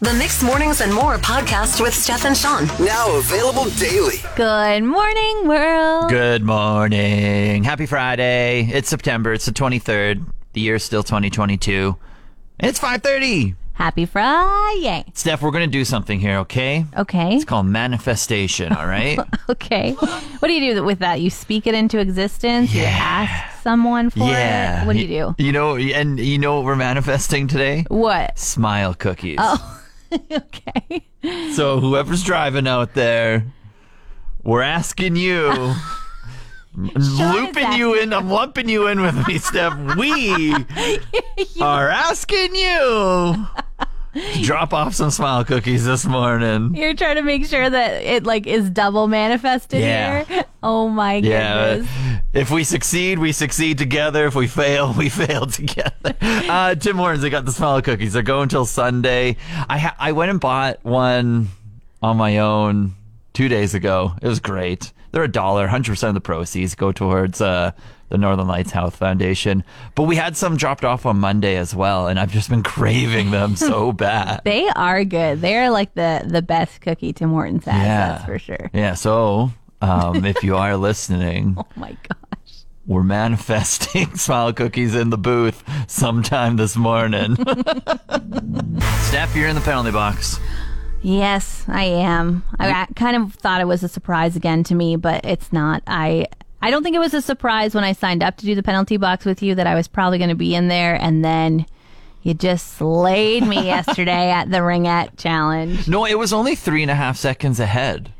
The Mixed Mornings and More podcast with Steph and Sean. Now available daily. Good morning, world. Good morning. Happy Friday. It's September. It's the 23rd. The year's still 2022. It's 5:30. Happy Friday. Steph, we're going to do something here, okay? Okay. It's called manifestation, all right? Okay. What do you do with that? You speak it into existence? You Yeah. ask someone for yeah. it? What do you do? You know, and you know what we're manifesting today? What? Smile cookies. Oh. okay. So whoever's driving out there, we're asking you. looping you in, I'm lumping you in with me, Steph. We are asking you drop off some smile cookies this morning. You're trying to make sure that it like is double manifested Yeah. here. Oh my Yeah. goodness. If we succeed, we succeed together. If we fail, we fail together. Uh, Tim Hortons, they got the smile cookies. They're going till Sunday. I ha- I went and bought one on my own two days ago. It was great. They're a dollar. 100% of the proceeds go towards uh, the Northern Lights Health Foundation. But we had some dropped off on Monday as well, and I've just been craving them so bad. They are good. They're like the the best cookie Tim Hortons has. Yeah. That's for sure. Yeah, so um, if you are listening, Oh my gosh. We're manifesting smile cookies in the booth sometime this morning. Steph, you're in the penalty box. Yes, I am. I, I kind of thought it was a surprise again to me, but it's not. I I don't think it was a surprise when I signed up to do the penalty box with you that I was probably going to be in there, and then you just slayed me yesterday at the ringette challenge. No, it was only three and a half seconds ahead.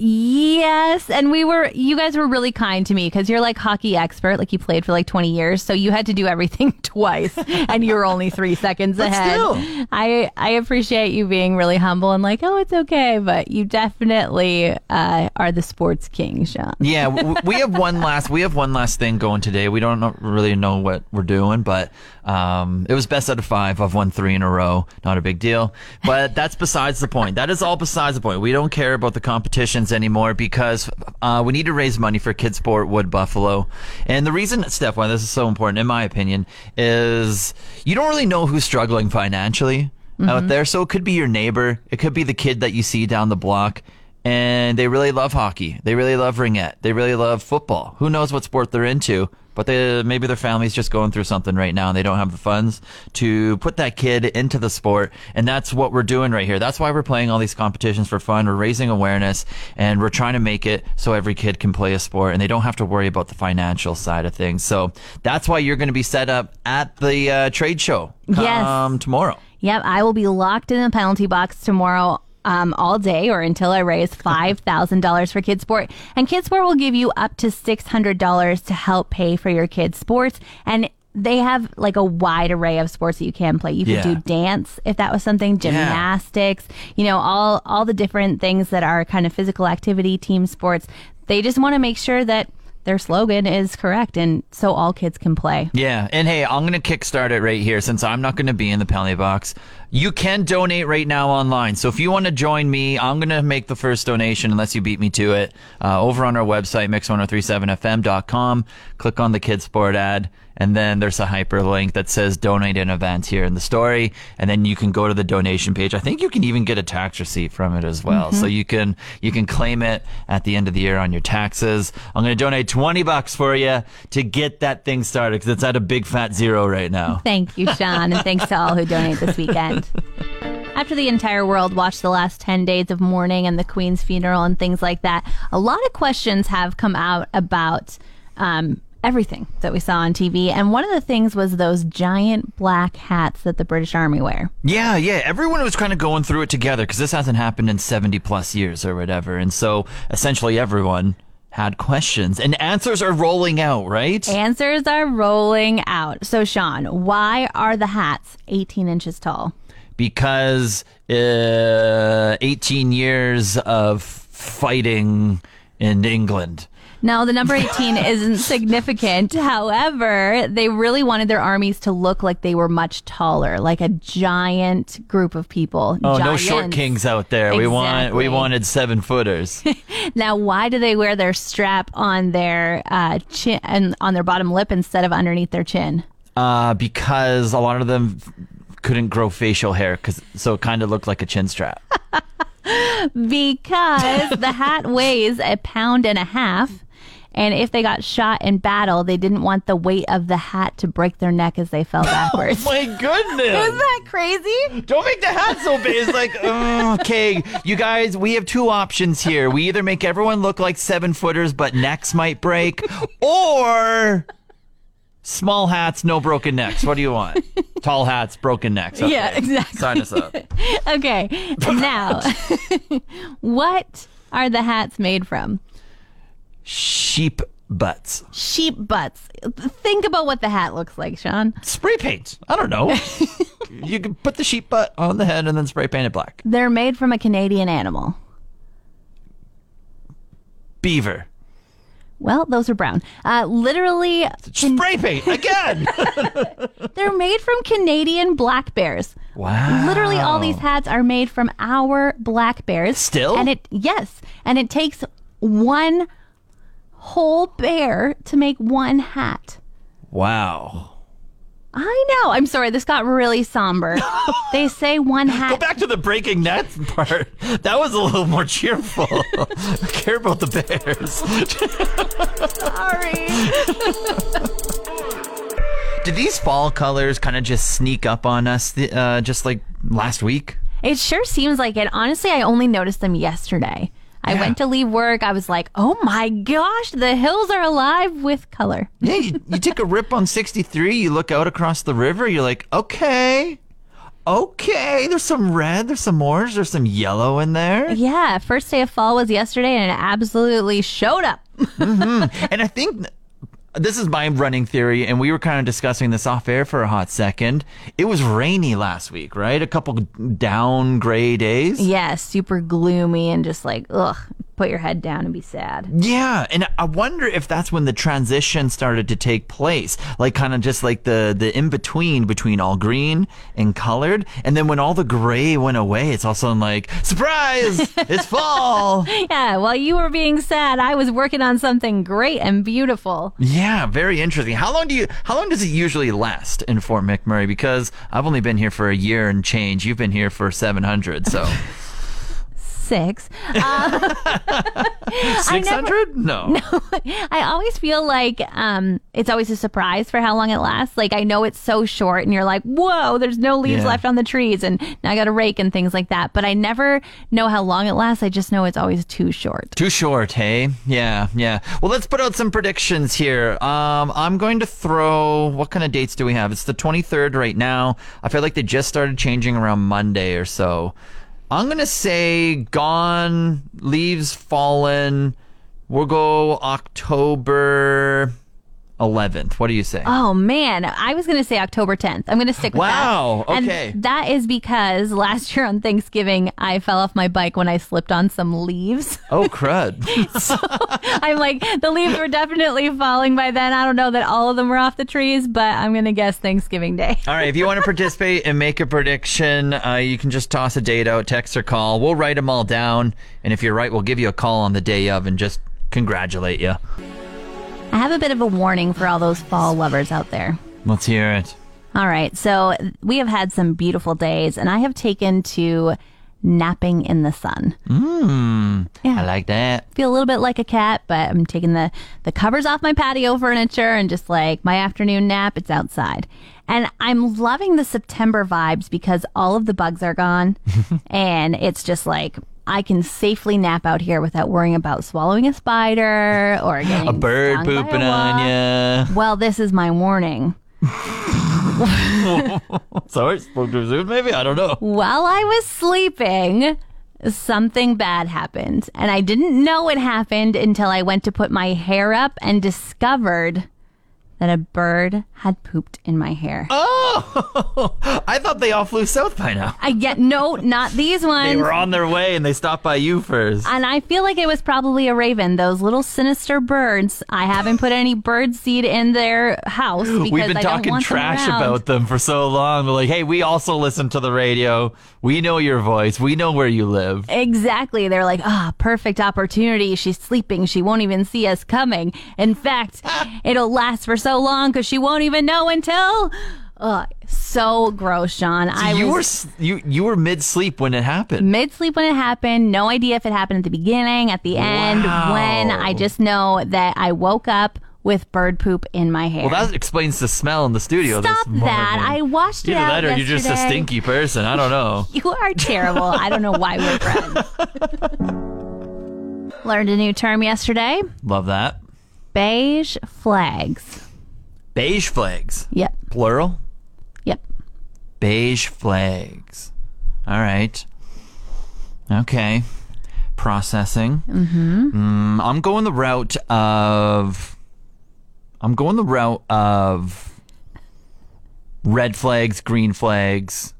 Yes, and we were. You guys were really kind to me because you're like hockey expert, like you played for like 20 years, so you had to do everything twice, and you were only three seconds ahead. still. I I appreciate you being really humble and like, oh, it's okay, but you definitely uh, are the sports king, Sean. Yeah, we have one last we have one last thing going today. We don't know, really know what we're doing, but um, it was best out of five. I've won three in a row. Not a big deal, but that's besides the point. That is all besides the point. We don't care about the competitions anymore because uh, we need to raise money for Kidsport Wood Buffalo. And the reason, Steph, why this is so important, in my opinion, is you don't really know who's struggling financially out there. So it could be your neighbor, it could be the kid that you see down the block and they really love hockey. They really love ringette. They really love football. Who knows what sport they're into? But they, maybe their family's just going through something right now and they don't have the funds to put that kid into the sport. And that's what we're doing right here. That's why we're playing all these competitions for fun. We're raising awareness and we're trying to make it so every kid can play a sport and they don't have to worry about the financial side of things. So that's why you're going to be set up at the uh, trade show Yes. tomorrow. Yep, I will be locked in the penalty box tomorrow. Um, all day or until I raise five thousand dollars for Kidsport, and Kidsport will give you up to six hundred dollars to help pay for your kids' sports. And they have like a wide array of sports that you can play. You could Yeah. do dance if that was something, gymnastics, you know, all all the different things that are kind of physical activity, team sports. They just want to make sure that their slogan is correct, and so all kids can play. Yeah, and hey, I'm gonna kickstart it right here since I'm not gonna be in the penalty box. You can donate right now online. So if you want to join me, I'm gonna make the first donation unless you beat me to it. Uh, over on our website, mix1037fm.com. Click on the Kid Sport ad, and then there's a hyperlink that says donate an event here in the story, and then you can go to the donation page. I think you can even get a tax receipt from it as well, so you can you can claim it at the end of the year on your taxes. I'm gonna donate 20 bucks for you to get that thing started because it's at a big fat zero right now. Thank you, Sean, and thanks to all who donate this weekend. After the entire world watched the last 10 days of mourning and the Queen's funeral and things like that, a lot of questions have come out about um, everything that we saw on TV. And one of the things was those giant black hats that the British Army wear. Yeah, yeah. Everyone was kind of going through it together because this hasn't happened in 70 plus years or whatever. And so essentially everyone had questions and answers are rolling out, right? Answers are rolling out. So, Sean, why are the hats 18 inches tall? because uh, 18 years of fighting in England. No, the number 18 isn't significant. However, they really wanted their armies to look like they were much taller, like a giant group of people. Oh, no short kings out there. We want we wanted seven footers. Now, why do they wear their strap on their uh, chin and on their bottom lip instead of underneath their chin? uh, because a lot of them couldn't grow facial hair, cause, so it kind of looked like a chin strap. Because the hat weighs a pound and a half. And if they got shot in battle, they didn't want the weight of the hat to break their neck as they fell oh backwards. Oh my goodness! Isn't that crazy? Don't make the hat so big. It's like, oh, okay, you guys, we have two options here. We either make everyone look like seven footers, but necks might break, or small hats, no broken necks. What do you want? Tall hats, broken necks. Okay. Yeah, exactly. Sign us up. Okay, now, what are the hats made from? Sheep butts. Sheep butts. Think about what the hat looks like, Sean. Spray paint. I don't know. you can put the sheep butt on the head and then spray paint it black. They're made from a Canadian animal. Beaver. Well, those are brown. Uh, literally, can- Spray paint again. they're made from Canadian black bears. wow. Literally, all these hats are made from our black bears. Still? and it yes, and it takes one whole bear to make one hat. Wow. I know. I'm sorry. This got really somber. they say one hat. Go back to the breaking nets part. That was a little more cheerful. I care about the bears. Sorry. Did these fall colors kind of just sneak up on us uh, just like last week? It sure seems like it. Honestly, I only noticed them yesterday. I Yeah. went to leave work. I was like, oh my gosh, the hills are alive with color. Yeah, you, you take a rip on 63, you look out across the river, you're like, okay, okay, there's some red, there's some orange, there's some yellow in there. Yeah, first day of fall was yesterday and it absolutely showed up. Mm-hmm. And I think this is my running theory, and we were kind of discussing this off air for a hot second. It was rainy last week, right? A couple down gray days. Yeah, super gloomy and just like, ugh, put your head down and be sad. Yeah, and I wonder if that's when the transition started to take place, like kind of just like the the in between between all green and colored, and then when all the gray went away, it's also like surprise, it's fall. Yeah, while you were being sad, I was working on something great and beautiful. Yeah, very interesting. How long do you? How long does it usually last in Fort McMurray? Because I've only been here for a year and change. You've been here for seven hundred, so Six. Uh, six hundred? No. I always feel like um, it's always a surprise for how long it lasts. Like I know it's so short, and you're like, "Whoa, there's no leaves Yeah. left on the trees," and now I got to rake and things like that. But I never know how long it lasts. I just know it's always too short. Too short, hey? Yeah, yeah. Well, let's put out some predictions here. Um, I'm going to throw. What kind of dates do we have? It's the 23rd right now. I feel like they just started changing around Monday or so. I'm going to say gone, leaves fallen. We'll go October 11th. What do you say? Oh man, I was going to say October 10th. I'm going to stick with Wow, that. Wow. Okay. And that is because last year on Thanksgiving, I fell off my bike when I slipped on some leaves. oh, crud. so I'm like, the leaves were definitely falling by then. I don't know that all of them were off the trees, but I'm going to guess Thanksgiving Day. All right, if you want to participate and make a prediction, uh, you can just toss a date out, text or call. We'll write them all down, and if you're right, we'll give you a call on the day of and just congratulate you. I have a bit of a warning for all those fall lovers out there. Let's hear it. All right, so we have had some beautiful days, and I have taken to napping in the sun. Mm. I like that. Feel a little bit like a cat, but I'm taking the the covers off my patio furniture and just like my afternoon nap. It's outside, and I'm loving the September vibes because all of the bugs are gone, and it's just like. I can safely nap out here without worrying about swallowing a spider or getting A bird stung by a pooping on you. Well, this is my warning. Sorry, spoke too soon, maybe? I don't know. While I was sleeping, something bad happened. And I didn't know it happened until I went to put my hair up and discovered that a bird had pooped in my hair. Oh, I thought they all flew south by now. I get no, not these ones. They were on their way and they stopped by you first. and I feel like it was probably a raven. Those little sinister birds. I haven't put any bird seed in their house because We've been I don't talking want trash around. about them for so long. They're like, hey, we also listen to the radio. We know your voice. We know where you live. Exactly. They're like, ah, perfect opportunity. She's sleeping. She won't even see us coming. In fact, it'll last for so long because she won't even know until. Ugh, so gross, Sean. I you was were you you were mid sleep when it happened. mid sleep when it happened. No idea if it happened at the beginning, at the end, Wow. when. I just know that I woke up with bird poop in my hair. Well, that explains the smell in the studio. Stop this morning. that. I washed it Either out that or you're just a stinky person. I don't know. You are terrible. I don't know why we're friends. Learned a new term yesterday. Love that. Beige flags. Beige flags. Yep. Plural. Yep. Beige flags. All right. Okay. Processing. Mm-hmm. I'm going the route of. I'm going the route of red flags, green flags,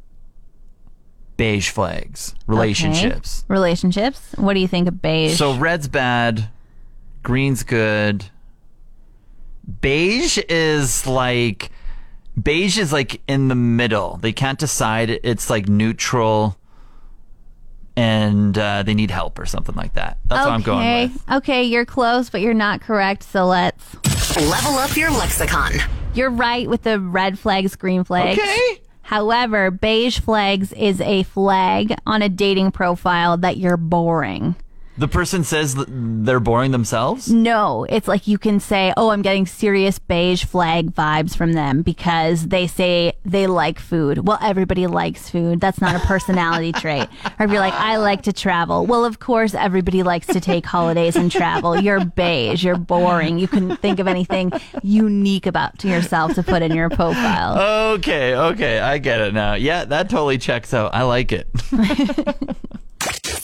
beige flags, relationships. Okay. Relationships. What do you think of beige? So red's bad, green's good. Beige is like beige is like in the middle. They can't decide. It's like neutral, and uh, they need help or something like that. That's what I'm going Okay. with. Okay, you're close, but you're not correct. So let's. Level up your lexicon. You're right with the red flags, green flags. Okay. However, beige flags is a flag on a dating profile that you're boring. The person says they're boring themselves. No, it's like you can say, "Oh, I'm getting serious beige flag vibes from them because they say they like food." Well, everybody likes food. That's not a personality trait. Or if you're like, "I like to travel." Well, of course, everybody likes to take holidays and travel. You're beige. You're boring. You couldn't think of anything unique about yourself to put in your profile. Okay, okay, I get it now. Yeah, that totally checks out. I like it.